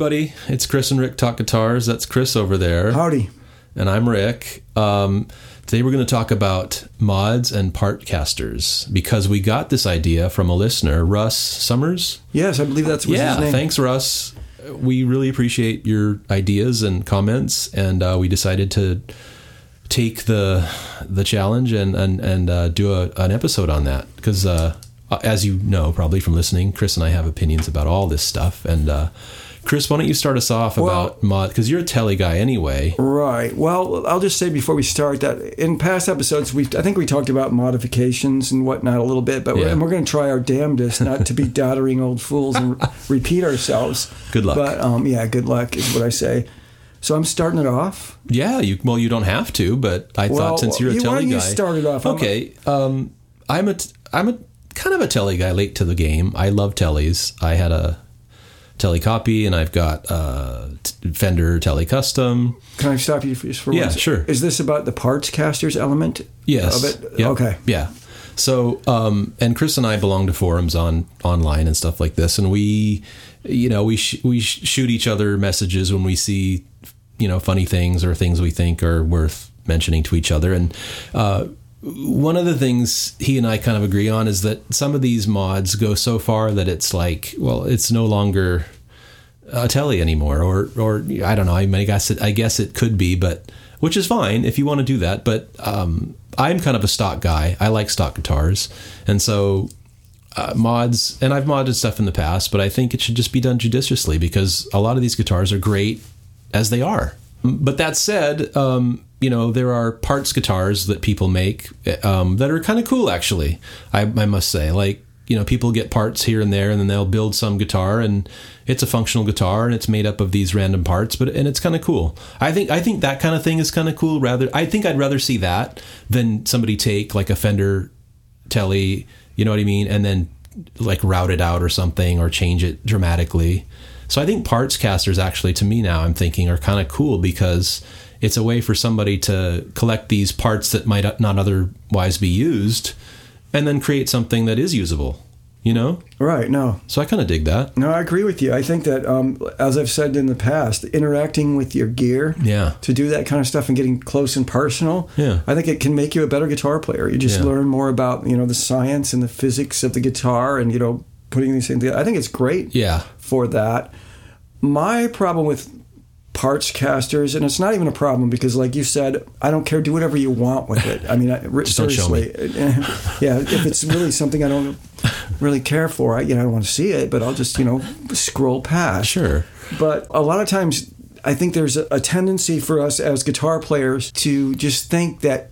Everybody. It's Chris and Rick Talk Guitars. That's Chris over there. Howdy. And I'm Rick. Um, today we're going to talk about mods and part casters because we got this idea from a listener, Russ Summers. Yes, I believe that's yeah, his name. thanks, Russ. We really appreciate your ideas and comments, and uh, we decided to take the the challenge and and and uh, do a, an episode on that because, uh, as you know, probably from listening, Chris and I have opinions about all this stuff, and uh, Chris, why don't you start us off Well- about mod? Because you're a telly guy anyway. Right. Well, I'll just say before we start that in past episodes, we I think we talked about modifications and whatnot a little bit, but Yeah. we're, and we're going to try our damnedest not to be doddering old fools and repeat ourselves. Good luck. But um, yeah, good luck is what I say. So I'm starting it off. Yeah, you well, you don't have to, but I Well, thought since you're a you- telly you guy, start it off? I'm a- Okay, um, I'm a t- I'm a kind of a telly guy, late to the game. I love tellies. I had a telly copy, and I've got uh, Fender Telly Custom. Can I stop you for, just for Yeah, one sec? sure. Is this about the parts casters element Yes. of it? Yep. Okay. Yeah. So, um, and Chris and I belong to forums on online and stuff like this, and we, you know, we sh- we sh- shoot each other messages when we see, you know, funny things or things we think are worth mentioning to each other. And uh, one of the things he and I kind of agree on is that some of these mods go so far that it's like, well, it's no longer a telly anymore, or or I don't know. I mean, I guess it, I guess it could be, but which is fine if you want to do that. But um, I'm kind of a stock guy. I like stock guitars, and so uh, mods. And I've modded stuff in the past, but I think it should just be done judiciously because a lot of these guitars are great as they are. But that said, um, you know there are parts guitars that people make um, that are kind of cool. Actually, I, I must say, like you know people get parts here and there and then they'll build some guitar and it's a functional guitar and it's made up of these random parts but and it's kind of cool i think i think that kind of thing is kind of cool rather i think i'd rather see that than somebody take like a fender telly you know what i mean and then like route it out or something or change it dramatically so i think parts casters actually to me now i'm thinking are kind of cool because it's a way for somebody to collect these parts that might not otherwise be used and then create something that is usable you know Right. No. so i kind of dig that No, I agree with you. I think that, um, as I've said in the past, interacting with your gear Yeah. to do that kind of stuff and getting close and personal, Yeah. I think it can make you a better guitar player. You just Yeah. learn more about you know the science and the physics of the guitar, and you know putting these things together. I think it's great yeah for that. My problem with parts casters, and it's not even a problem because, like you said, I don't care. Do whatever you want with it. I mean, I, Just don't show me. seriously, yeah. If it's really something I don't really care for, I you know I don't want to see it, but I'll just you know scroll past. sure But a lot of times, I think there's a, a tendency for us as guitar players to just think that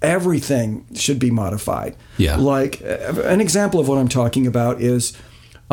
everything should be modified. Yeah. Like an example of what I'm talking about is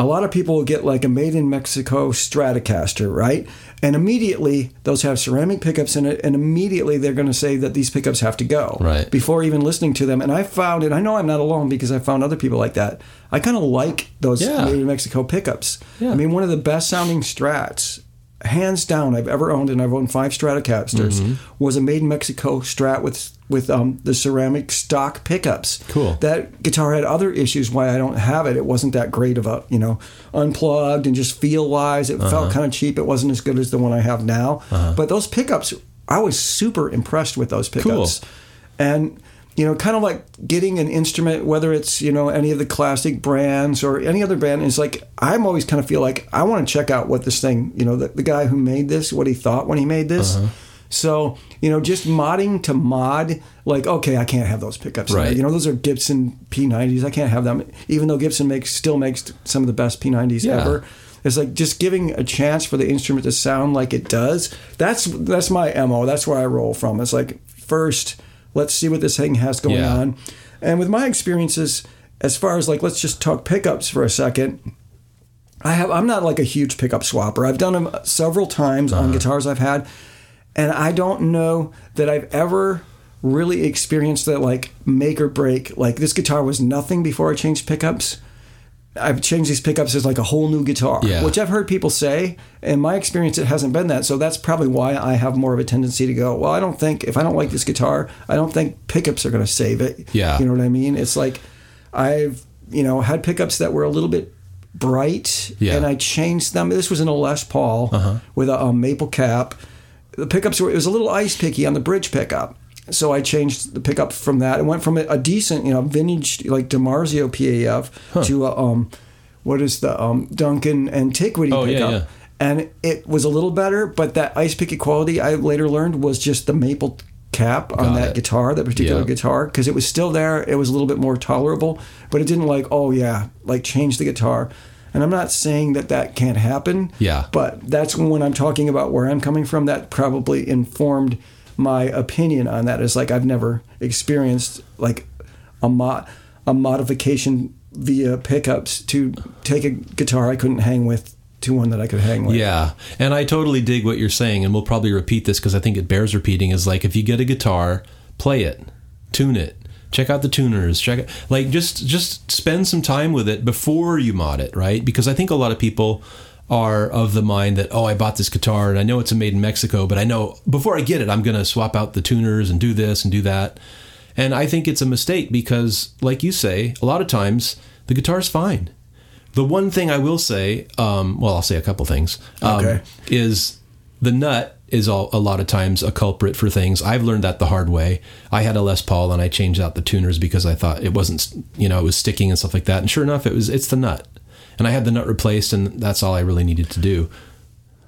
a lot of people will get like a made in Mexico Stratocaster, right? And immediately those have ceramic pickups in it, and immediately they're going to say that these pickups have to go. Right. Before even listening to them. And I found, it I know I'm not alone because I found other people like that. I kind of like those Yeah. in Mexico pickups. Yeah. I mean, one of the best sounding strats, hands down, I've ever owned, and I've owned five Stratocasters, Mm-hmm. was a made in Mexico Strat with with um, the ceramic stock pickups. Cool. That guitar had other issues why I don't have it. It wasn't that great of a you know unplugged and just feel wise. It Uh-huh. felt kind of cheap. It wasn't as good as the one I have now. But those pickups, I was super impressed with those pickups, cool. and you know, kind of like getting an instrument, whether it's you know any of the classic brands or any other brand, is like I'm always kind of feel like I want to check out what this thing, you know, the, the guy who made this, what he thought when he made this. Uh-huh. So you know, just modding to mod, like okay, I can't have those pickups. Right. You know, those are Gibson P90s. I can't have them, even though Gibson makes still makes some of the best P90s Yeah. ever. It's like just giving a chance for the instrument to sound like it does. That's that's my mo. That's where I roll from. It's like first, let's see what this thing has going Yeah. on. And with my experiences, as far as like let's just talk pickups for a second. I have I'm not like a huge pickup swapper. I've done them several times on uh-huh. guitars I've had, and I don't know that I've ever really experienced that like make or break. Like this guitar was nothing before I changed pickups. I've changed these pickups as like a whole new guitar, Yeah. which I've heard people say. In my experience, it hasn't been that. So that's probably why I have more of a tendency to go, well, I don't think, if I don't like this guitar, I don't think pickups are going to save it. Yeah. You know what I mean? It's like I've, you know, had pickups that were a little bit bright, Yeah. and I changed them. This was in a Les Paul with a, um, maple cap. The pickups were it was a little ice picky on the bridge pickup, so I changed the pickup from that and went from a, decent, you know, vintage like DiMarzio PAF to a, um, what is the um, Duncan Antiquity Oh, pickup. yeah. And it was a little better, but that ice picky quality I later learned was just the maple cap on Got that it. guitar, that particular Yeah. guitar, because it was still there. It was a little bit more tolerable, but it didn't like, oh yeah, like change the guitar. And I'm not saying that that can't happen. Yeah. But that's when I'm talking about where I'm coming from. That probably informed my opinion on that. Is like I've never experienced like a mod a modification via pickups to take a guitar I couldn't hang with to one that I could hang with. Yeah, and I totally dig what you're saying, and we'll probably repeat this because I think it bears repeating. Is like if you get a guitar, play it, tune it, check out the tuners, check it, like just just spend some time with it before you mod it, right? Because I think a lot of people are of the mind that oh, I bought this guitar and I know it's a made in Mexico, but I know before I get it, I'm gonna swap out the tuners and do this and do that. And I think it's a mistake because, like you say, a lot of times the guitar's fine. The one thing I will say, um, well, I'll say a couple things, um, Okay. is the nut is all, a lot of times a culprit for things. I've learned that the hard way. I had a Les Paul and I changed out the tuners because I thought it wasn't, you know, it was sticking and stuff like that. And sure enough, it was. It's the nut, and I had the nut replaced, and that's all I really needed to do.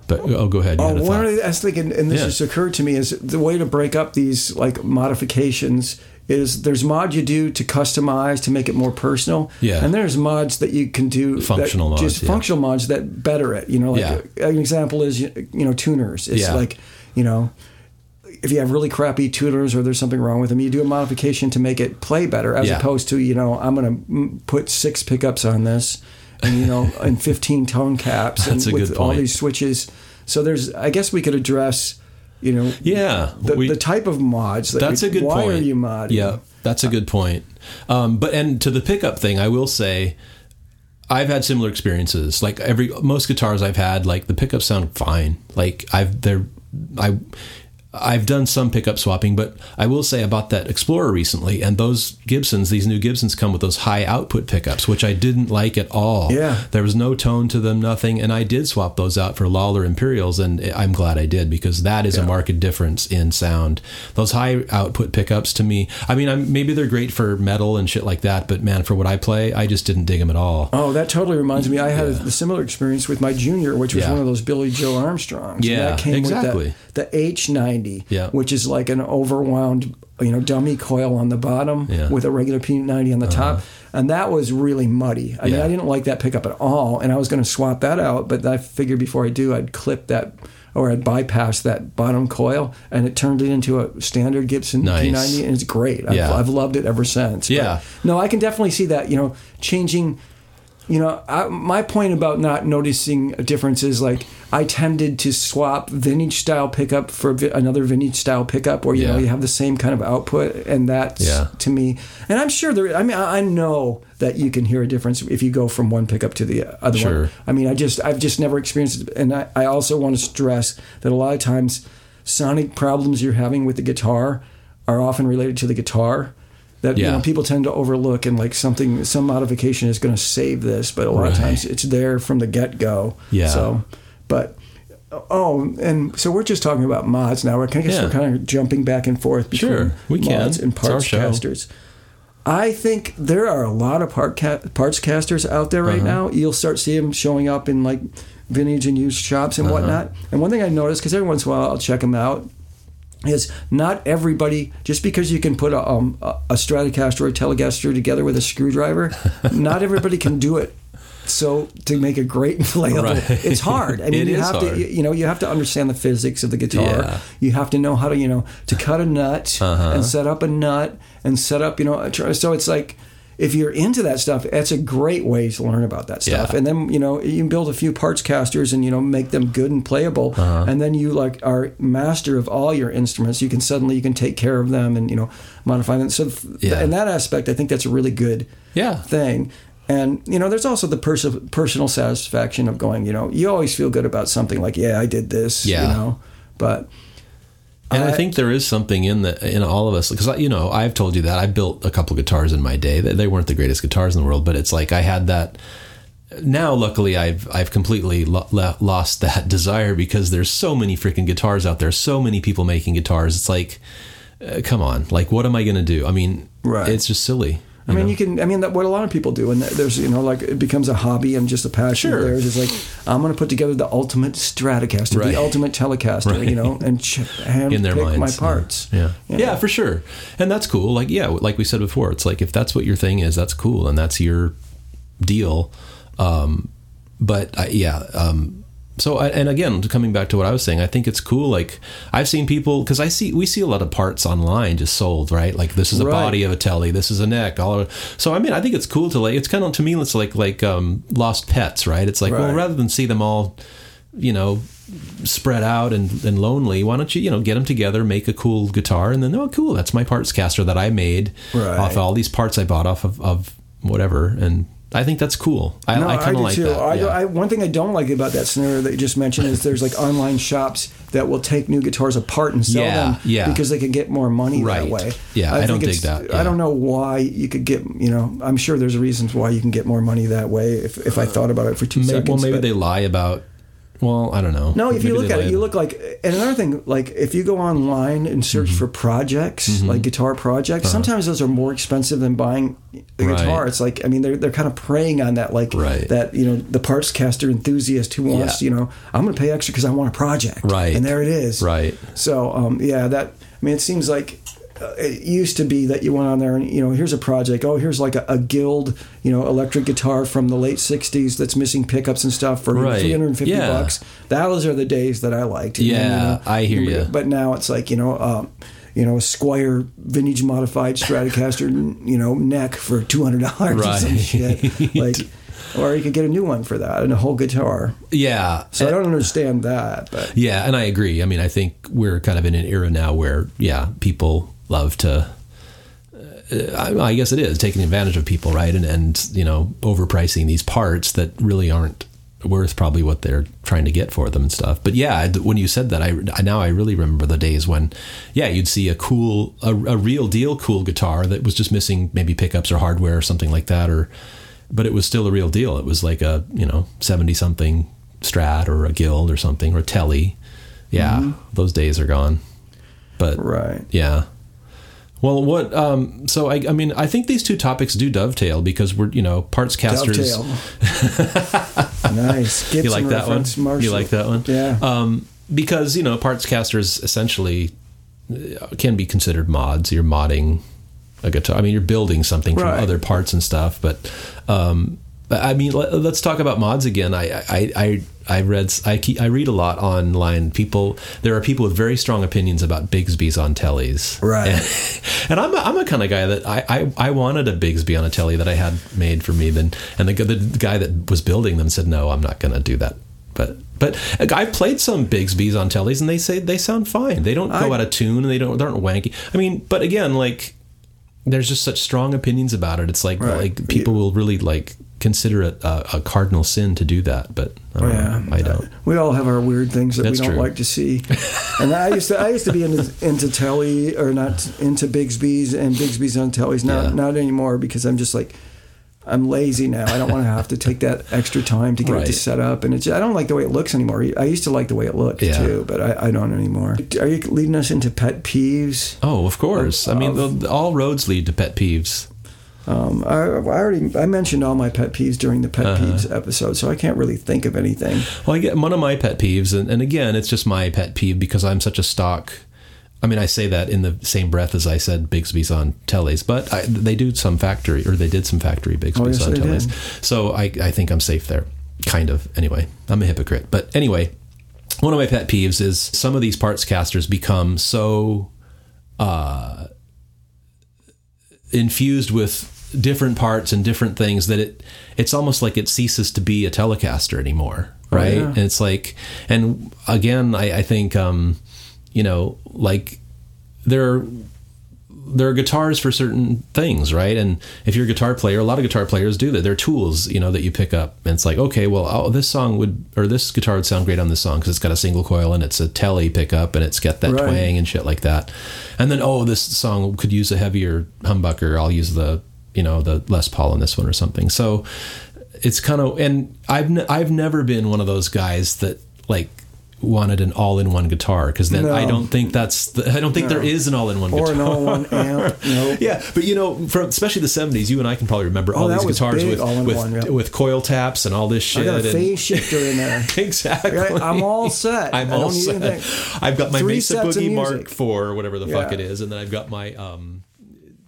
But oh, go ahead. Oh, one the, I was thinking, and this Yeah. just occurred to me, is the way to break up these like modifications is there's mods you do to customize to make it more personal. Yeah. And there's mods that you can do Functional mods, just yeah. functional mods that better it. You know, like Yeah. an example is you know tuners. It's Yeah. like you know. If you have really crappy tuners or there's something wrong with them, you do a modification to make it play better, as opposed to you know I'm going to put six pickups on this, and you know, and 15 tone caps, That's and a with good all these switches. So there's, I guess we could address, you know, Yeah, the, we- the type of mods. That That's you- a good why point. are you modding? Yeah, that's a good point. Um, but and to the pickup thing, I will say, I've had similar experiences. Like every most guitars I've had, like the pickups sound fine. Like I've they're I. I've done some pickup swapping, but I will say about that Explorer recently, and those Gibsons, these new Gibsons come with those high output pickups, which I didn't like at all. Yeah. There was no tone to them, nothing. And I did swap those out for Lollar Imperials, and I'm glad I did because that is yeah. a marked difference in sound. Those high output pickups to me, I mean, I'm, maybe they're great for metal and shit like that, but man, for what I play, I just didn't dig them at all. Oh, that totally reminds me. I had yeah. a, similar experience with my Junior, which was yeah. one of those Billie Joe Armstrongs. Yeah, came exactly. That, the H90 90 yeah. which is like an overwound, you know, dummy coil on the bottom yeah. with a regular P90 on the uh-huh. top, and that was really muddy. I yeah. mean, I didn't like that pickup at all, and I was going to swap that out, but I figured before I do, I'd clip that or I'd bypass that bottom coil, and it turned it into a standard Gibson nice. P90, and it's great. I've, yeah. I've loved it ever since. Yeah. But, no, I can definitely see that. You know, changing you know, I, my point about not noticing a difference is like I tended to swap vintage style pickup for vi- another vintage style pickup, where you know you have the same kind of output, and that's Yeah. to me. And I'm sure there. I mean, I I know that you can hear a difference if you go from one pickup to the other Sure. one. I mean, I just I've just never experienced it, and I, I also want to stress that a lot of times sonic problems you're having with the guitar are often related to the guitar that you know people tend to overlook and like something some modification is going to save this but a lot of times it's there from the get-go Yeah. so but oh and so we're just talking about mods now we're I guess Yeah. we're kind of jumping back and forth between Sure, we can. mods and It's parts casters I think there are a lot of part ca- parts casters out there Uh-huh. right now. You'll start seeing them showing up in like vintage and used shops Uh-huh. and whatnot. And one thing I noticed, because every once in a while I'll check them out, is not everybody just because you can put a, um, a Stratocaster or a Telecaster together with a screwdriver, not everybody can do it. So to make a great inflatable, Right. it's hard. I mean, It you have hard. to, you know, you have to understand the physics of the guitar. Yeah. You have to know how to, you know, to cut a nut Uh-huh. and set up a nut and set up, you know, a tr- so it's like. If you're into that stuff, it's a great way to learn about that stuff. Yeah. And then you know you can build a few parts casters and you know make them good and playable. Uh-huh. And then you like are master of all your instruments. You can suddenly you can take care of them and you know modify them. So th- Yeah. in that aspect, I think that's a really good Yeah. thing. And you know, there's also the pers- personal satisfaction of going. You know, you always feel good about something like, yeah, I did this. Yeah. You know, but And I, I- think there is something in the in all of us because you know I've told you that I built a couple guitars in my day. They, they weren't the greatest guitars in the world, but it's like I had that now luckily I've I've completely lo- lo- lost that desire because there's so many freaking guitars out there, so many people making guitars. It's like, uh, come on, like what am I going to do? I mean, Right. it's just silly. I mean, know? you can. I mean, that what a lot of people do, and there's, you know, like it becomes a hobby and just a passion Sure. theirs. Is like, I'm going to put together the ultimate Stratocaster, Right. the ultimate Telecaster, Right. you know, and ch- hand in their pick minds. my yeah. parts. Yeah. Yeah. yeah. for sure. And that's cool. Like, yeah, like we said before, it's like if that's what your thing is, that's cool, and that's your deal. Um, but I, yeah, um, so I, and again, coming back to what I was saying, I think it's cool. Like I've seen people because I see we see a lot of parts online just sold, right? Like this is a Right. body of a telly, this is a neck, all of. So I mean, I think it's cool to like. It's kind of to me, it's like like um, lost pets, right? It's like well, rather than see them all, you know, spread out and, and lonely, why don't you, you know, get them together, make a cool guitar, and then, oh, cool, that's my parts caster that I made Right. off all these parts I bought off of, of whatever. And I think that's cool. I, No, I kind of like too. that. I, yeah. I, one thing I don't like about that scenario that you just mentioned is there's like online shops that will take new guitars apart and sell Yeah, them yeah. because they can get more money Right. that way. Yeah, I don't dig that, I don't know why you could get, you know, I'm sure there's reasons why you can get more money that way if, if I uh, thought about it for two Maybe, seconds. well, maybe but- they lie about, well, I don't know. No, if you look at it, you look like. And another thing, like if you go online and search Mm-hmm. for projects, like guitar projects, sometimes those are more expensive than buying a Uh-huh. Right. guitar. It's like I mean, they're they're kind of preying on that, like Right. that you know the parts caster enthusiast who wants Yeah. you know I'm going to pay extra because I want a project, Right. And there it is, Right. So um, yeah, that I mean, it seems like. Uh, It used to be that you went on there and you know here's a project oh here's like a, a guild you know electric guitar from the late '60s that's missing pickups and stuff for Right. 350 Yeah. bucks those are the days that I liked. And then, Yeah, I hear ya. But now it's like you know, um, you know, a Squier vintage modified Stratocaster, you know, neck for two hundred dollars or some Right. shit. Like, or you could get a new one for that and a whole guitar. yeah. So I don't understand that, but Yeah, and I agree. I mean, I think we're kind of in an era now where, yeah, people love to. Uh, I, I guess it is taking advantage of people, right? And and you know, overpricing these parts that really aren't worth probably what they're trying to get for them and stuff. But yeah, when you said that, I, I now I really remember the days when, yeah, you'd see a cool, a, a real deal cool guitar that was just missing maybe pickups or hardware or something like that, or but it was still a real deal. It was like a you know seventy something Strat or a Guild or something or a Telly. Yeah, those days are gone. But right. yeah. Well, what? Um, so I, I mean, I think these two topics do dovetail because we're, you know, parts casters. Nice. Gibson You like that one? Marshall. You like that one? Yeah. Um, because you know, parts casters essentially uh, can be considered mods. You're modding a guitar. I mean, you're building something from Right. other parts and stuff. But um, I mean, let, us talk about mods again. I I I, I read I keep, I read a lot online. People there are people with very strong opinions about Bigsby's on tellies. Right. And, and I'm a, I'm a kind of guy that I, I I wanted a Bigsby on a telly that I had made for me. Then and the, the guy that was building them said, no, I'm not going to do that. But but I've played some Bigsby's on tellies and they say they sound fine. They don't go I- out of tune and they don't they aren't wanky. I mean, but again, like there's just such strong opinions about it. It's like Right. like people will really like consider it a, a cardinal sin to do that, but I don't Yeah. I don't. We all have our weird things that That's we don't true. like to see. And I used to, I used to be into, into telly or not into Bigsby's and Bigsby's on tellies. Not, Yeah. not anymore because I'm just like, I'm lazy now. I don't want to have to take that extra time to get it to set up, and it's, I don't like the way it looks anymore. I used to like the way it looked Yeah. too, but I, I don't anymore. Are you leading us into pet peeves? Oh, of course. I mean, Of- all roads lead to pet peeves. Um, I, I already I mentioned all my pet peeves during the pet Uh-huh. peeves episode, so I can't really think of anything. Well, I get one of my pet peeves, and, and again, it's just my pet peeve because I'm such a stock. I mean, I say that in the same breath as I said Bigsby's on tellies, but I, they do some factory, or they did some factory Bigsby's Oh, yes, on tellies. did. So I, I think I'm safe there, kind of. Anyway, I'm a hypocrite, but anyway, one of my pet peeves is some of these parts casters become so uh, infused with different parts and different things that it it's almost like it ceases to be a Telecaster anymore, right? yeah. And it's like, and again, I, I think, um, you know, like there are there are guitars for certain things, right? And if you're a guitar player, a lot of guitar players do that. They're tools, you know, that you pick up, and it's like, okay, well, oh, this song would or this guitar would sound great on this song because it's got a single coil and it's a telly pickup and it's got that Right. twang and shit like that. And then, oh, this song could use a heavier humbucker. I'll use the you know the Les Paul on this one or something. So it's kind of and I've ne- I've never been one of those guys that like wanted an all-in-one guitar because then No. I don't think that's the, I don't think there is an all-in-one or guitar. an all-one amp. Nope. Yeah, but you know, from especially the '70s, you and I can probably remember all Oh, that these guitars with with, yeah. with coil taps and all this shit. I got a and- phase shifter in there. exactly. I'm all set. I'm all set. I've got my Three Mesa Boogie. Mark IV or whatever the fuck it is, and then I've got my um,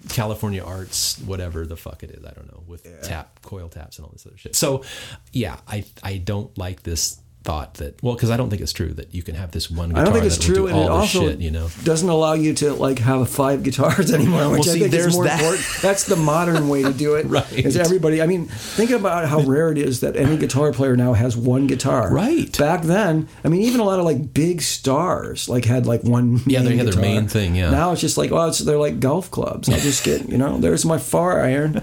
California Arts whatever the fuck it is. I don't know with tap coil taps and all this other shit. So yeah, I I don't like this thought that well because I don't think it's true that you can have this one guitar I don't think it's true, and it also shit. You know. doesn't allow you to like have five guitars anymore, which Well, I think is more that. important. That's the modern way to do it. Right. Is everybody? I mean, think about how rare it is that any guitar player now has one guitar. Right. Back then, I mean, even a lot of like big stars like had like one. Yeah, they had their main thing, yeah. Now it's just like, well, it's, they're like golf clubs. I just get, you know, there's my far iron.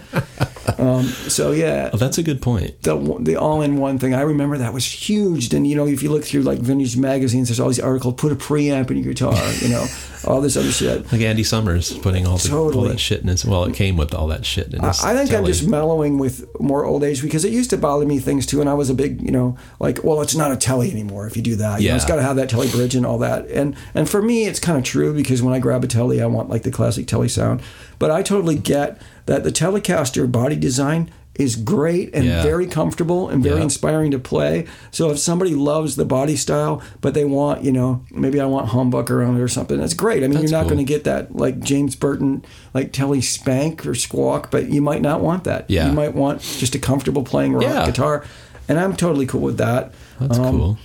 Um, so yeah, Oh, that's a good point. the the all in one thing. I remember that was huge. And you know, if you look through like vintage magazines, there's all these articles. Put a preamp in your guitar. You know, all this other shit. Like Andy Summers putting all, the, all that shit in his. Well, it came with all that shit in his. I think I'm just mellowing with more old age because it used to bother me things too, and I was a big, you know, like, well, it's not a telly anymore if you do that. You know, it's Yeah. got to have that telly bridge and all that. And and for me, it's kind of true because when I grab a telly, I want like the classic telly sound. But I totally get that the Telecaster body design is great and Yeah. very comfortable and very Yeah. inspiring to play. So if somebody loves the body style, but they want, you know, maybe I want humbucker on it or something, that's great. I mean, That's you're not cool. going to get that like James Burton, like Telly Spank or Squawk, but you might not want that. Yeah. You might want just a comfortable playing rock Yeah. guitar. And I'm totally cool with that. That's Um, cool.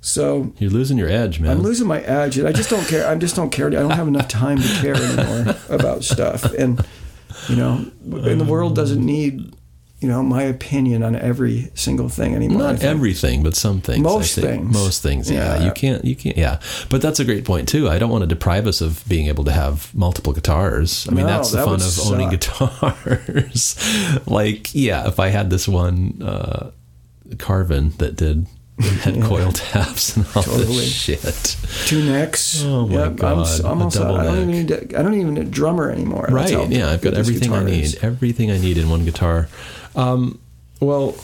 So You're losing your edge, man. I'm losing my edge, and I just don't care. I just don't care. I don't have enough time to care anymore about stuff. And you know, and the world doesn't need you know my opinion on every single thing anymore. Not everything, but some things. Most things. Most things. Yeah. Yeah. You can't. You can't. Yeah. But that's a great point too. I don't want to deprive us of being able to have multiple guitars. I mean, No, that's the that fun of owning guitars. like, yeah, if I had this one uh, Carvin that did had coil taps and all Totally. this shit. Two necks. Oh, my I'm, God, I'm a also, I double don't neck. need. To, I don't even need a drummer anymore. Right. Yeah, I've got everything I need. is. Everything I need in one guitar. Um, well,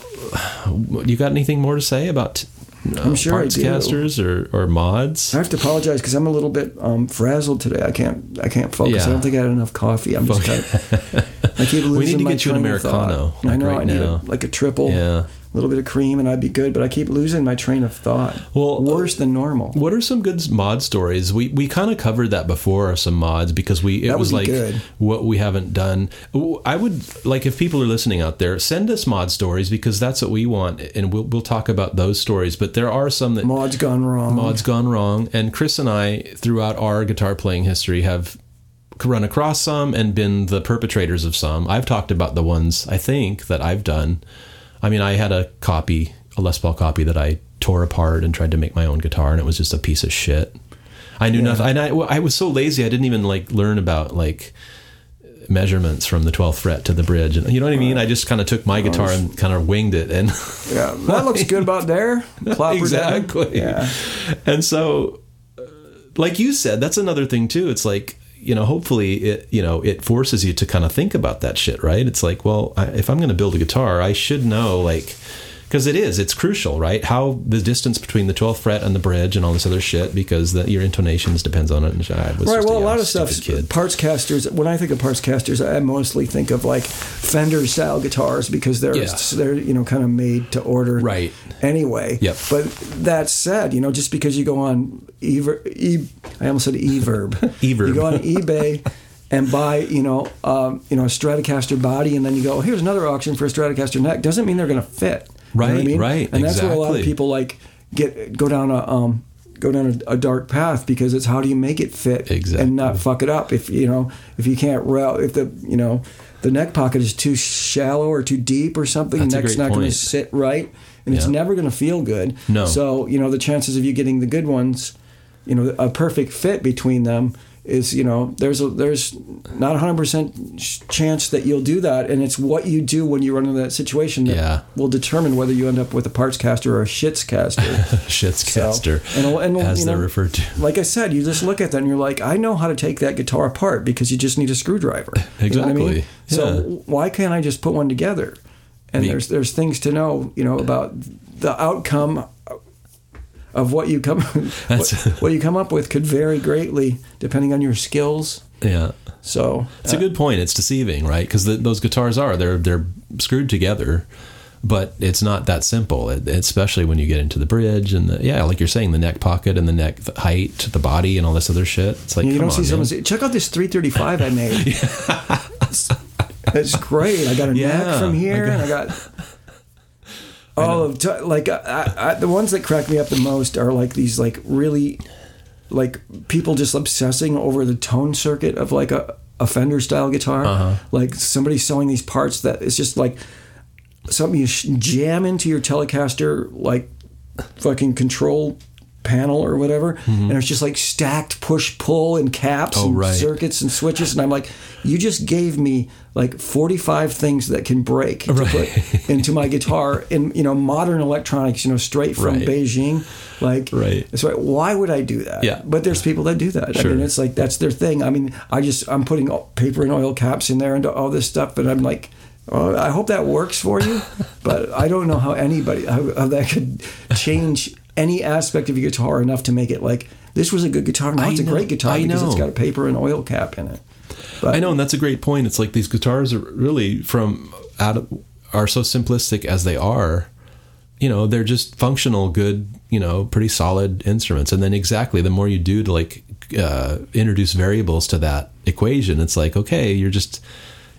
you got anything more to say about uh, I'm sure I do. casters or, or mods? I have to apologize because I'm a little bit um, frazzled today. I can't. I can't focus. Yeah. I don't think I had enough coffee. I'm just. Kind of, I keep losing We need to my get you an train of thought. Americano, I know. right I need now. A, like a triple. Yeah. A little bit of cream and I'd be good, but I keep losing my train of thought. Well, worse than normal. What are some good mod stories? We we kind of covered that before, some mods because we it was like good. what we haven't done. I would like if people are listening out there, send us mod stories because that's what we want, and we'll we'll talk about those stories. But there are some that Mod's gone wrong. mods gone wrong, and Chris and I throughout our guitar playing history have run across some and been the perpetrators of some. I've talked about the ones I think that I've done. I mean, I had a copy, a Les Paul copy that I tore apart and tried to make my own guitar, and it was just a piece of shit. I knew nothing. And I, I was so lazy, I didn't even like learn about like measurements from the 12th fret to the bridge. And you know what I mean? I just kind of took my guitar and kind of winged it. And Yeah, that looks good about there. Plopper exactly. down. Yeah. And so, uh, like you said, that's another thing too. It's like you know, hopefully, it you know, it forces you to kind of think about that shit, right? It's like, well, I, if I'm going to build a guitar, I should know like. Because it is, it's crucial, right? How the distance between the 12th fret and the bridge and all this other shit, because the, your intonations depends on it. And I was Right. Well, a lot of stuff. Kid. Parts casters. When I think of parts casters, I mostly think of like Fender style guitars because they're Yeah. they're you know kind of made to order. Right. Anyway. Yep. But that said, you know, just because you go on Ever, e, I almost said Everb. Everb. You go on eBay. And buy, you know, um, you know, a Stratocaster body, and then you go, oh, here's another auction for a Stratocaster neck. Doesn't mean they're going to fit. You know I Right, mean? right, And that's where a lot of people like get go down a um, go down a, a dark path because it's how do you make it fit Exactly. and not fuck it up if you know if you can't if the you know the neck pocket is too shallow or too deep or something That's neck's not going to sit right and it's never going to feel good No. so you know the chances of you getting the good ones you know a perfect fit between them is you know there's a there's not a hundred percent chance that you'll do that and it's what you do when you run into that situation that Yeah. will determine whether you end up with a parts caster or a shits caster Shit's So, caster, and- and, as you they're know, referred to. like I said, you just look at that and you're like, I know how to take that guitar apart because you just need a screwdriver. You know I mean? Exactly. So why can't I just put one together? and Be- there's there's things to know, you know, about the outcome of what you come what, what you come up with could vary greatly depending on your skills. yeah. So It's a uh, good point. It's deceiving, right? Because those guitars are they're they're screwed together, but it's not that simple. It, especially when you get into the bridge and the, yeah, like you're saying, the neck pocket and the neck height, the body, and all this other shit. It's like you don't on, see someone say, check out this 335 I made. it's great. I got a Yeah, neck from here, I and I got all of t- like I, I, the ones that crack me up the most are like these like really like people just obsessing over the tone circuit of like a, a Fender style guitar. Uh-huh. Like somebody selling these parts that it's just like something you sh- jam into your Telecaster like fucking control panel or whatever, and it's just like stacked push pull and caps Mm-hmm. Oh, and right. circuits and switches, and I'm like, you just gave me like 45 things that can break to put into my guitar in you know modern electronics, you know, straight from Right. Beijing, like Right. Like, why would I do that? Yeah. but there's people that do that. I Sure. mean, it's like that's their thing. I mean, I just I'm putting paper and oil caps in there and all this stuff, but I'm like. Oh, I hope that works for you, but I don't know how anybody how, how that could change any aspect of your guitar enough to make it like this was a good guitar. Now it's a great guitar I because it's know. got a paper and oil cap in it. But I know, and that's a great point. It's like these guitars are really from out of, are so simplistic as they are. You know, they're just functional, good. You know, pretty solid instruments. And then exactly, the more you do to like uh, introduce variables to that equation, it's like okay, you're just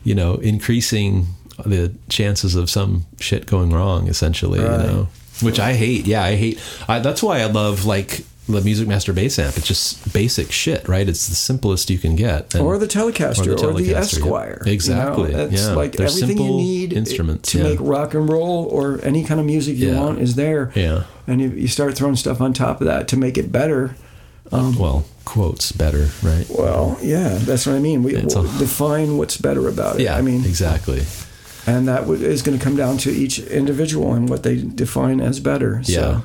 you know increasing the chances of some shit going wrong. Essentially, Right. you know, which I hate. Yeah, I hate. I, that's why I love like. The Music Master bass amp. It's just basic shit, right? It's the simplest you can get. And- or the Telecaster or the, Telecaster, yeah. Esquire. you know? Exactly. It's yeah. like They're everything you simple need instruments to yeah. make rock and roll or any kind of music you want is there. Yeah. And you, you start throwing stuff on top of that to make it better. Um, well, quotes better, right? Well, yeah, that's what I mean. We define what's better about it. Yeah, I mean, exactly. And that would- is going to come down to each individual and what they define as better. So, Yeah.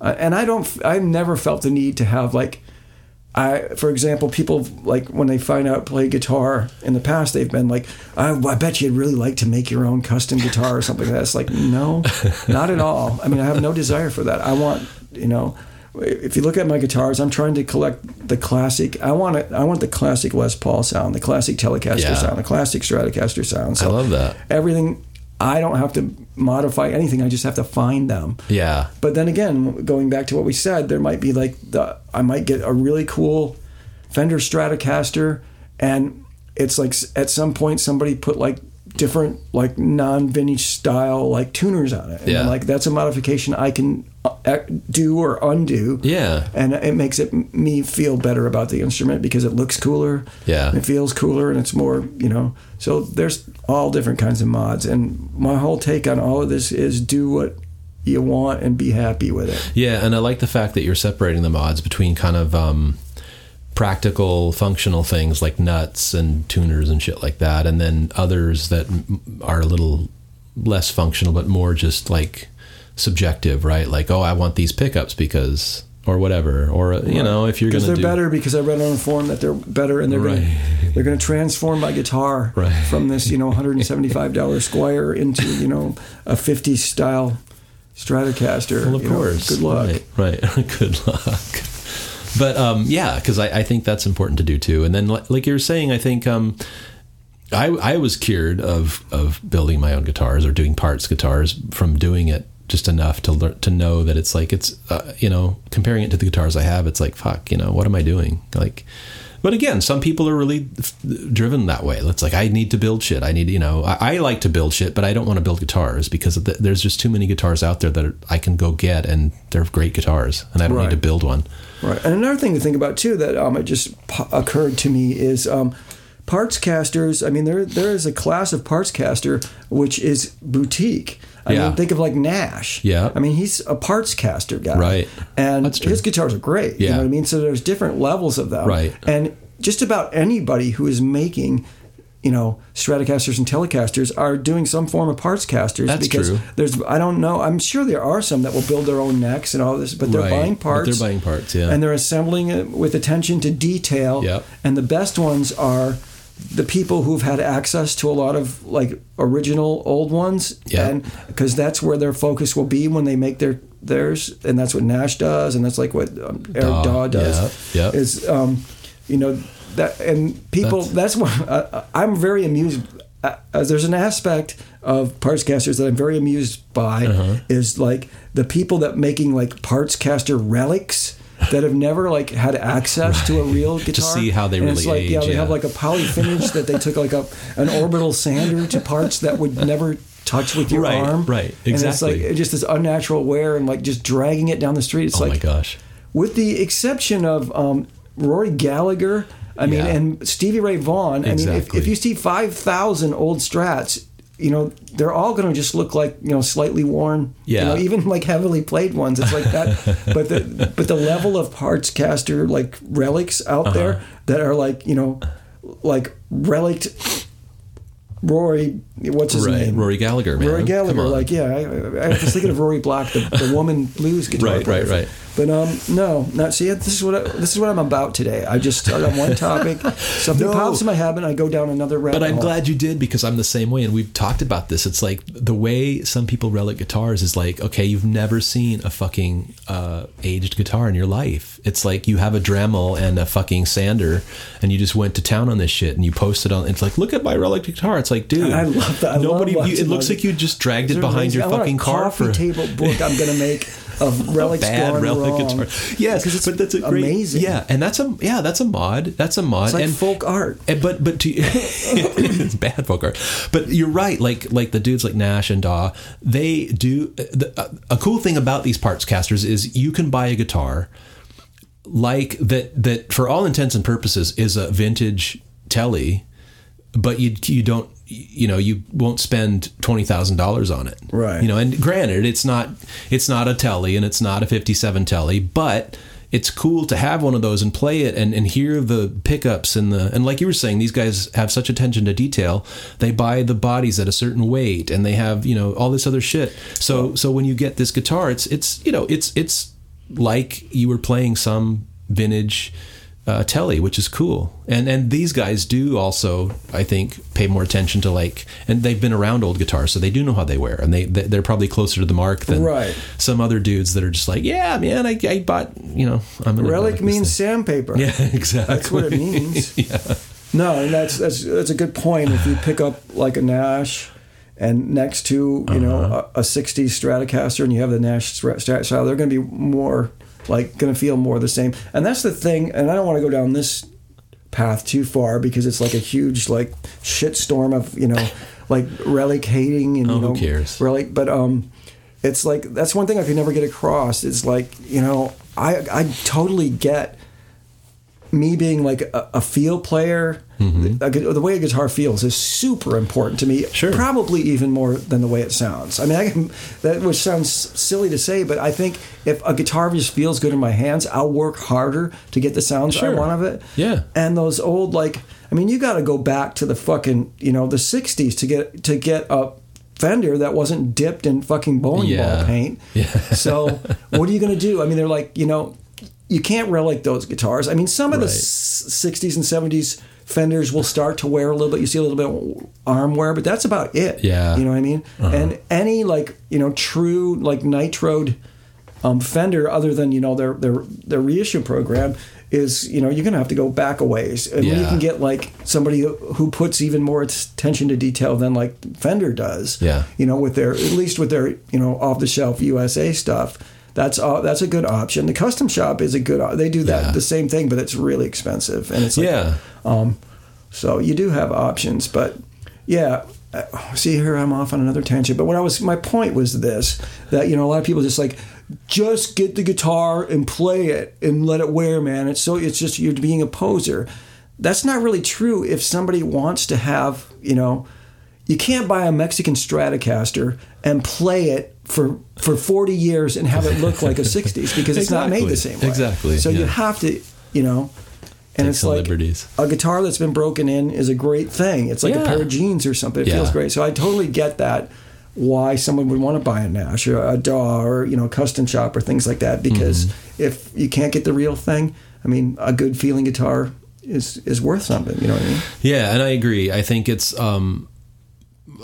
uh, and I don't. I've never felt the need to have like. I, for example, people like when they find out play guitar in the past, they've been like, I, I bet you'd really like to make your own custom guitar or something like that. It's like, no, not at all. I mean, I have no desire for that. I want, you know, if you look at my guitars, I'm trying to collect the classic. I want it. I want the classic Les Paul sound, the classic Telecaster Yeah. sound, the classic Stratocaster sound. I love that. everything. I don't have to modify anything. I just have to find them. Yeah. But then again, going back to what we said, there might be like the I might get a really cool Fender Stratocaster, and it's like at some point somebody put like different like non-vintage style like tuners on it, and Yeah. Like that's a modification I can uh, do or undo. Yeah. And it makes it me feel better about the instrument because it looks cooler. Yeah. It feels cooler and it's more, you know. So there's all different kinds of mods. And my whole take on all of this is do what you want and be happy with it. Yeah, and I like the fact that you're separating the mods between kind of um, practical, functional things like nuts and tuners and shit like that, and then others that are a little less functional but more just like subjective, right? Like, oh, I want these pickups because, or whatever, or uh, you know, if you're Because going they're do better because I read on a forum that they're better and they're Right. gonna they're gonna transform my guitar Right. from this, you know, hundred and seventy five dollar Squier into, you know, a fifty style Stratocaster. Well, of you know, course. good luck. Right. right. good luck. But um, yeah, because I, I think that's important to do too. And then, like you were saying, I think um, I I was cured of of building my own guitars or doing parts guitars from doing it just enough to learn to know that it's like it's uh, you know comparing it to the guitars I have, it's like fuck, you know, what am I doing? Like. But again, some people are really f- driven that way. It's like I need to build shit. I need, you know, I, I like to build shit, but I don't want to build guitars because of the, there's just too many guitars out there that are, I can go get, and they're great guitars, and I don't Right. need to build one. Right. And another thing to think about too that um, it just po- occurred to me is um, parts casters. I mean, there there is a class of parts caster which is boutique. I Yeah. mean, think of like Nash. Yeah. I mean, he's a parts caster guy. Right. And That's true. his guitars are great. You know what I mean? So there's different levels of them. Right. And just about anybody who is making you know, Stratocasters and Telecasters are doing some form of parts casters That's because true. there's I don't know I'm sure there are some that will build their own necks and all this but they're Right. buying But parts they're buying parts, yeah. and they're assembling it with attention to detail Yep. and the best ones are the people who've had access to a lot of like original old ones, Yeah. and because that's where their focus will be when they make their theirs, and that's what Nash does, and that's like what um, Eric Daw, Daw does. yeah, yeah. Is um, you know that and people. That's, why uh, I'm very amused. Uh, uh, there's an aspect of parts casters that I'm very amused by Uh-huh. is like the people that making like parts caster relics that have never like had access to a real guitar To see how they And it's really like, yeah they yeah. have like a poly finish that they took like a an orbital sander to parts that would never touch with your Right, arm right, exactly. and it's like just this unnatural wear and like just dragging it down the street it's oh like my gosh. with the exception of um, Rory Gallagher, I mean, Yeah. and Stevie Ray Vaughan. I mean, if, if you see five thousand old Strats, you know they're all going to just look like you know slightly worn. you Yeah. know, even like heavily played ones. It's like that. but the but the level of parts caster like relics out Uh-huh. there that are like you know like relict. Rory, what's his Right, name? Rory Gallagher, man. Rory Gallagher, like yeah, I, I was thinking of Rory Block, the, the woman blues guitar Right, player. right, right. But um, no, not see. This is what I, this is what I'm about today. I just start on one topic, something No. pops in my head, and I go down another rabbit But I'm hole. glad you did because I'm the same way, and we've talked about this. It's like the way some people relic guitars is like, okay, you've never seen a fucking uh, aged guitar in your life. It's like you have a Dremel and a fucking sander, and you just went to town on this shit, and you posted on. It's like, look at my relic guitar. It's like, dude, I love that. I nobody. love you, it looks like you just dragged it behind your fucking a car coffee for table book. I'm gonna make of relics bad relic guitar. Yes, but that's a great, amazing. Yeah, and that's a yeah, that's a mod. That's a mod. It's like and folk art. and- but but to it's bad folk art. But you're right. Like like the dudes like Nash and Daw, they do the, a cool thing about these parts casters is you can buy a guitar like that that for all intents and purposes is a vintage telly, but you you don't you know you won't spend twenty thousand dollars on it, Right. You know, and granted, it's not it's not a telly and it's not a fifty seven telly, but it's cool to have one of those and play it and, and hear the pickups and the and like you were saying, these guys have such attention to detail. They buy the bodies at a certain weight and they have you know all this other shit. So so when you get this guitar, it's it's you know it's it's like you were playing some vintage uh, telly, which is cool. And and these guys do also, I think, pay more attention to like, and they've been around old guitars, so they do know how they wear, and they they- they're probably closer to the mark than Right. some other dudes that are just like, yeah, man, I, I bought, you know, I'm gonna Relic means thing." sandpaper. yeah, exactly. That's what it means. yeah, No, and that's that's that's a good point. If you pick up like a Nash, and next to you know Uh-huh. a, a '60s Stratocaster, and you have the Nash Strat Strat style, they're going to be more like going to feel more the same. And that's the thing. And I don't want to go down this path too far because it's like a huge like shitstorm of you know like relic hating and Oh, you who know cares? relic. But um, it's like that's one thing I could never get across. It's like you know I I totally get me being like a, a feel player, Mm-hmm. a gu- the way a guitar feels is super important to me. Sure. Probably even more than the way it sounds. I mean, I can, that which sounds silly to say, but I think if a guitar just feels good in my hands, I'll work harder to get the sounds I want of it. Yeah. And those old like, I mean, you got to go back to the fucking you know the '60s to get to get a Fender that wasn't dipped in fucking bowling Yeah. ball paint. Yeah. So what are you going to do? I mean, they're like, you know, you can't relic those guitars. I mean, some of the Right. s- 60s and 70s Fenders will start to wear a little bit. You see a little bit of arm wear, but that's about it. Yeah. You know what I mean? And any like, you know, true like nitroed um, Fender other than, you know, their their their reissue program is, you know, you're going to have to go back a ways. And when you can get like somebody who puts even more attention to detail than like Fender does Yeah. you know, with their at least with their you know off the shelf USA stuff. That's uh, that's a good option. The custom shop is a good. They do that Yeah. the same thing, but it's really expensive, and it's like, yeah. so you do have options, but yeah. uh, See here, I'm off on another tangent. But when I was, my point was this: that you know, a lot of people just like, just get the guitar and play it and let it wear, man. It's so it's just you're being a poser. That's not really true. If somebody wants to have, you know, you can't buy a Mexican Stratocaster and play it for for 40 years and have it look like a 60s because it's not made the same way. Exactly, So you have to, you know, and Take it's like liberties. a guitar that's been broken in is a great thing. It's like a pair of jeans or something. It Yeah. feels great. So I totally get that why someone would want to buy a Nash or a DAW or you know a custom shop or things like that because Mm-hmm. if you can't get the real thing, I mean a good feeling guitar is is worth something. You know what I mean? Yeah, and I agree. I think it's um,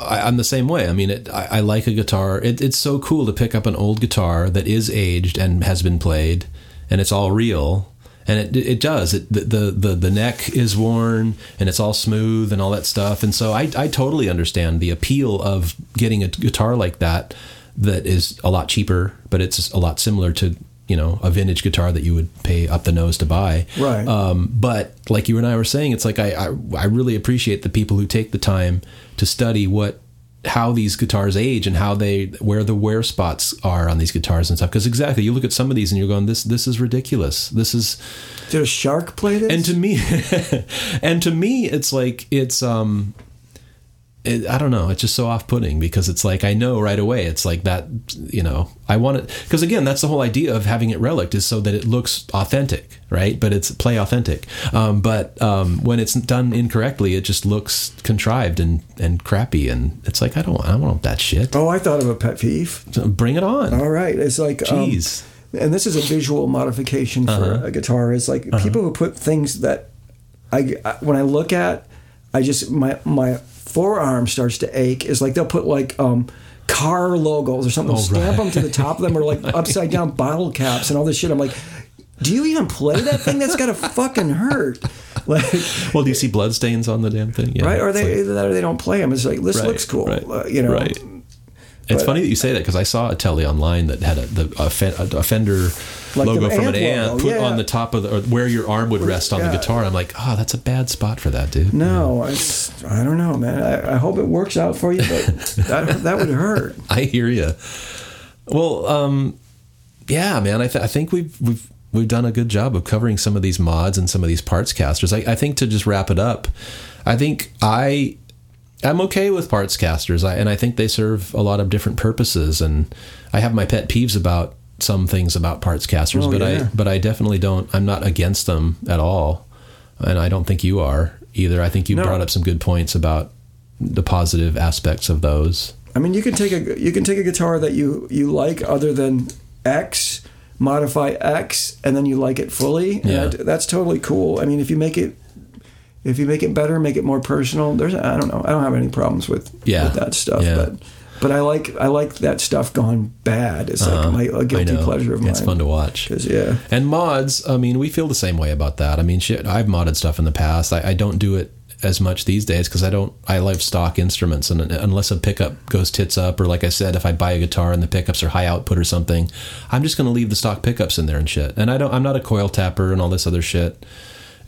I, I'm the same way. I mean, it, I, I like a guitar. It, it's so cool to pick up an old guitar that is aged and has been played, and it's all real. And it it does. It, the the the neck is worn and it's all smooth and all that stuff. And so I I totally understand the appeal of getting a guitar like that that is a lot cheaper, but it's a lot similar to you know a vintage guitar that you would pay up the nose to buy. Right. Um, but like you and I were saying, it's like I, I I really appreciate the people who take the time to study what how these guitars age and how they where the wear spots are on these guitars and stuff. Because exactly, you look at some of these and you're going, this this is ridiculous. This is Did a shark play this? and to me and to me it's like it's um it, I don't know. It's just so off-putting because it's like I know right away. It's like that, you know. I want it because again, that's the whole idea of having it relic is so that it looks authentic, right? But it's play authentic. Um, but um, when it's done incorrectly, it just looks contrived and and crappy. And it's like I don't, I don't want that shit. oh, I thought of a pet peeve. So bring it on. All right, it's like um, Jeez. and this is a visual modification for Uh-huh. a guitar. Is like people who put things that I, I when I look at, I just my my forearm starts to ache. Is like they'll put like um car logos or something, Oh, stamp right. them to the top of them, or like upside down bottle caps and all this shit. I'm like, do you even play that thing? That's gotta fucking hurt. Like well, do you see bloodstains on the damn thing? Yeah, right? Or they like- or they don't play them. It's like this Right, looks cool, right, uh, you know. right. It's funny that you say that because I saw a Tele online that had a, the, a, a Fender Like logo from an amp ant logo, put yeah. on the top of the, or where your arm would rest on yeah. the guitar. I'm like, oh, that's a bad spot for that, dude. No, it's, I don't know, man. I, I hope it works out for you, but that that would hurt. I hear you. Well, um, yeah, man. I, th- I think we've we've we've done a good job of covering some of these mods and some of these Partscasters. I, I think to just wrap it up, I think I I'm okay with Partscasters, I, and I think they serve a lot of different purposes. And I have my pet peeves about some things about Partscasters, Oh, but yeah. I but I definitely don't. I'm not against them at all, and I don't think you are either. I think you No. brought up some good points about the positive aspects of those. I mean, you can take a you can take a guitar that you you like other than X, modify X, and then you like it fully. Yeah. that- that's totally cool. I mean, if you make it if you make it better, make it more personal. There's I don't know. I don't have any problems with Yeah. with that stuff. Yeah. But but I like I like that stuff gone bad. It's like my a Uh-huh. Guilty pleasure of mine. It's fun to watch. yeah. And mods, I mean, we feel the same way about that. I mean, shit, I've modded stuff in the past. I, I don't do it as much these days because I don't. I love stock instruments, and unless a pickup goes tits up, or like I said, if I buy a guitar and the pickups are high output or something, I'm just going to leave the stock pickups in there and shit. And I don't. I'm not a coil tapper and all this other shit.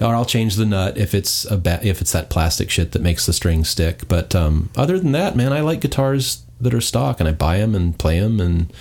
Or I'll change the nut if it's a ba- if it's that plastic shit that makes the string stick. But um, other than that, man, I like guitars that are stock, and I buy them and play them. And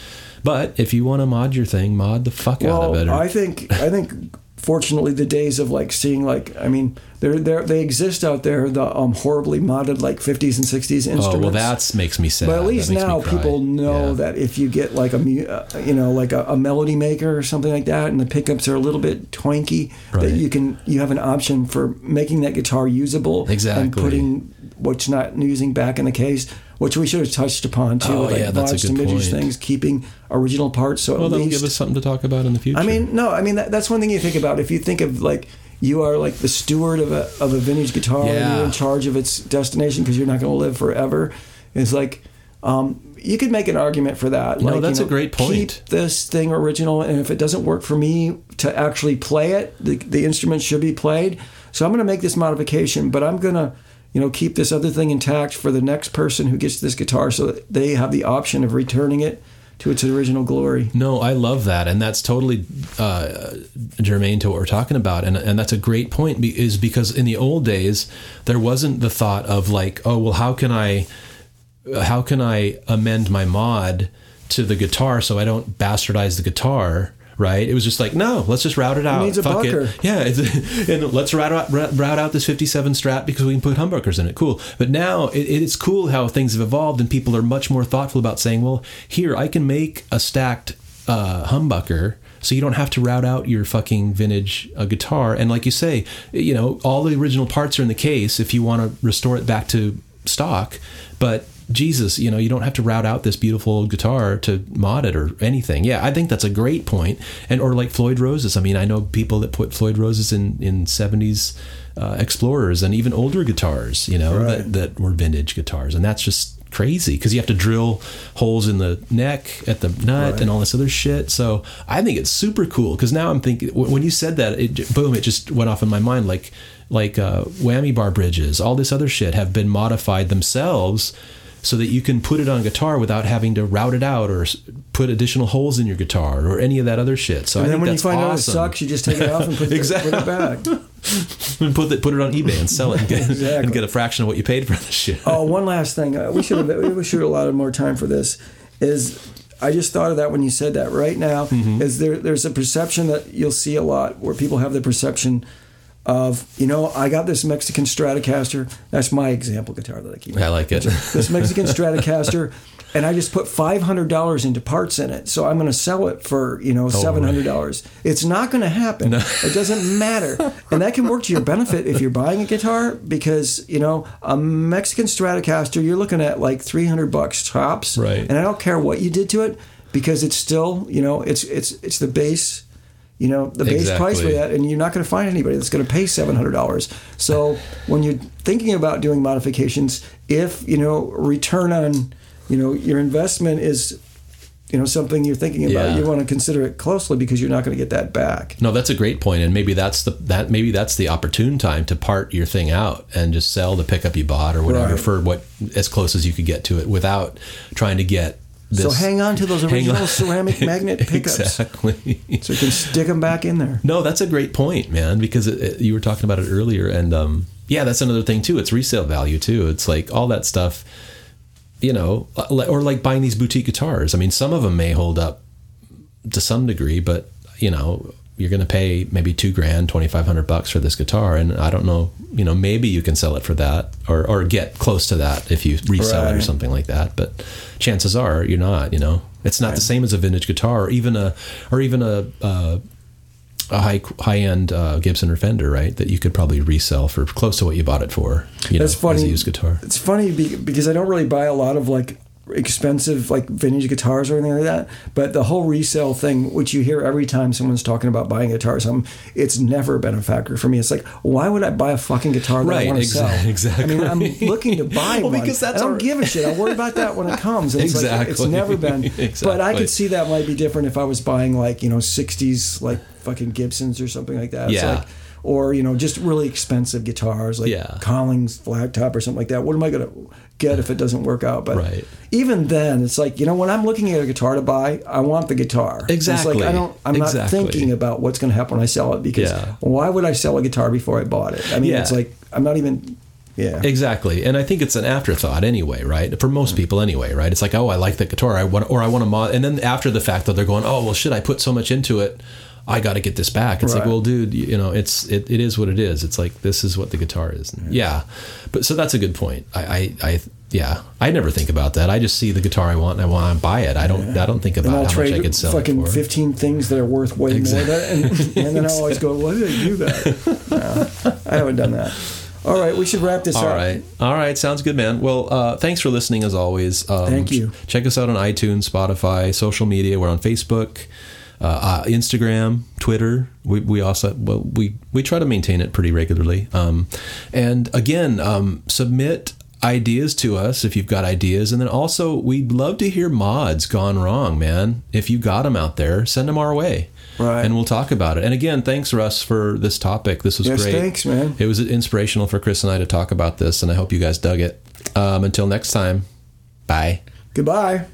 but if you want to mod your thing, mod the fuck out of it. Well, or- I think I think fortunately the days of like seeing like I mean they're they they exist out there the um horribly modded like 50s and 60s instruments. Oh well, that makes me sad. but at least now people know Yeah. that if you get like a uh, you know like a, a melody maker or something like that, and the pickups are a little bit twanky, Right. that you can you have an option for making that guitar usable exactly. and putting what's not using back in the case, which we should have touched upon too. Oh, like yeah, that's a good midges point. things, keeping original parts. So Well, at that'll least give us something to talk about in the future. I mean, no, I mean that, that's one thing you think about. If you think of like you are like the steward of a of a vintage guitar, and you're in charge of its destination because you're not going to live forever. It's like um, you could make an argument for that. No, like, that's you a great point. Keep this thing original, and if it doesn't work for me to actually play it, the the instrument should be played. So I'm going to make this modification, but I'm going to you know keep this other thing intact for the next person who gets this guitar, so that they have the option of returning it to its original glory. No, I love that, and that's totally uh, germane to what we're talking about, and and that's a great point. Is because in the old days there wasn't the thought of like, oh well, how can I, how can I amend my mod to the guitar so I don't bastardize the guitar. Right, it was just like no. Let's just route it out. needs a Fuck bucker. it. Yeah, it's- and let's route out, route out this 57 Strat because we can put humbuckers in it. Cool. But now it, it's cool how things have evolved and people are much more thoughtful about saying, well, here I can make a stacked uh, humbucker so you don't have to route out your fucking vintage uh, guitar. And like you say, you know, all the original parts are in the case if you want to restore it back to stock. But Jesus, you know, you don't have to route out this beautiful old guitar to mod it or anything. Yeah, I think that's a great point. And or like Floyd Roses. I mean, I know people that put Floyd Roses in in seventies uh, Explorers and even older guitars, you know, Right. that, that were vintage guitars, and that's just crazy because you have to drill holes in the neck at the nut Right. and all this other shit. So I think it's super cool because now I'm thinking when you said that, it boom, it just went off in my mind like like uh, whammy bar bridges, all this other shit have been modified themselves so that you can put it on guitar without having to route it out or put additional holes in your guitar or any of that other shit. So And I then when you find out it awesome. sucks, you just take it off and put, Exactly. it, put it back. and put it put it on eBay and sell it and get, Exactly. and get a fraction of what you paid for the shit. Oh, one last thing. Uh, we should have we should have allotted more time for this. Is I just thought of that when you said that. Right now, Mm-hmm. is there there's a perception that you'll see a lot where people have the perception of you know I got this Mexican Stratocaster. That's my example guitar that I keep. I like it. this Mexican Stratocaster, and I just put five hundred dollars into parts in it. So I'm going to sell it for you Oh, know seven hundred dollars. It's not going to happen. It doesn't matter, and that can work to your benefit if you're buying a guitar because you know a Mexican Stratocaster you're looking at like three hundred bucks tops. Right. And I don't care what you did to it because it's still you know it's it's it's the base. You know the base price for that, and you're not going to find anybody that's going to pay seven hundred dollars. So when you're thinking about doing modifications, if you know return on you know your investment is you know something you're thinking about, Yeah. you want to consider it closely because you're not going to get that back. No, that's a great point, and maybe that's the that maybe that's the opportune time to part your thing out and just sell the pickup you bought or whatever Right. for what as close as you could get to it without trying to get. This, so hang on to those original ceramic magnet pickups exactly. so you can stick them back in there. No, that's a great point, man. Because it, it- you were talking about it earlier, and um, yeah, that's another thing too. It's resale value too. It's like all that stuff, you know, or like buying these boutique guitars. I mean, some of them may hold up to some degree, but you know, you're going to pay maybe two grand, twenty five hundred bucks for this guitar, and I don't know, you know, maybe you can sell it for that, or or get close to that if you resell it or something like that. But chances are you're not. You know, it's not the same as a vintage guitar, or even a, or even a. Uh, a high high end uh, Gibson or Fender, right? That you could probably resell for close to what you bought it for. You That's know, funny. as a used guitar. It's funny because I don't really buy a lot of like expensive like vintage guitars or anything like that. But the whole resale thing, which you hear every time someone's talking about buying a guitar or something, it's never been a factor for me. It's like, why would I buy a fucking guitar that I want to exa- sell? exactly. I mean, I'm looking to buy Well, one. because that's I don't our- give a shit. I'll worry about that when it comes. And It's, like, it's never been. But I could see that might be different if I was buying like you know '60s like fucking Gibsons or something like that. It's Yeah. like, or you know just really expensive guitars like Yeah. Collings flat top or something like that. What am I going to get if it doesn't work out? But Right. even then, it's like you know when I'm looking at a guitar to buy, I want the guitar. It's Exactly. like I don't. I'm Exactly. not thinking about what's going to happen when I sell it because Yeah. why would I sell a guitar before I bought it? I mean, Yeah. it's like I'm not even. Yeah. Exactly, and I think it's an afterthought anyway, right? For most people, anyway, right? It's like, oh, I like that guitar, I want, or I want to mod, and then after the fact that they're going, oh, well, shit, I put so much into it, I got to get this back. It's like, well, dude, you know, it's it, it is what it is. It's like this is what the guitar is. Yeah, but so that's a good point. I, I, I yeah, I never think about that. I just see the guitar I want and I want to buy it. I don't, I don't think about how much I could sell fucking. 15 things that are worth way Exactly. more. Than, and, and then I always go, why did I do that? No, I haven't done that. All right, we should wrap this All up. right. All right. Sounds good, man. Well, uh, thanks for listening as always. Um, Thank you. ch- Check us out on iTunes, Spotify, social media. We're on Facebook, uh, Instagram, Twitter. We, we also, well, we, we try to maintain it pretty regularly. Um, and again, um, submit ideas to us if you've got ideas. And then also, we'd love to hear mods gone wrong, man. If you got them out there, send them our way. Right. And we'll talk about it. And again, thanks, Russ, for this topic. This was Yes, great. thanks, man. It was inspirational for Chris and I to talk about this, and I hope you guys dug it. Um, until next time, bye. Goodbye.